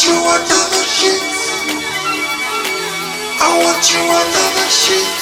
you under the sheets. I want you under the sheets.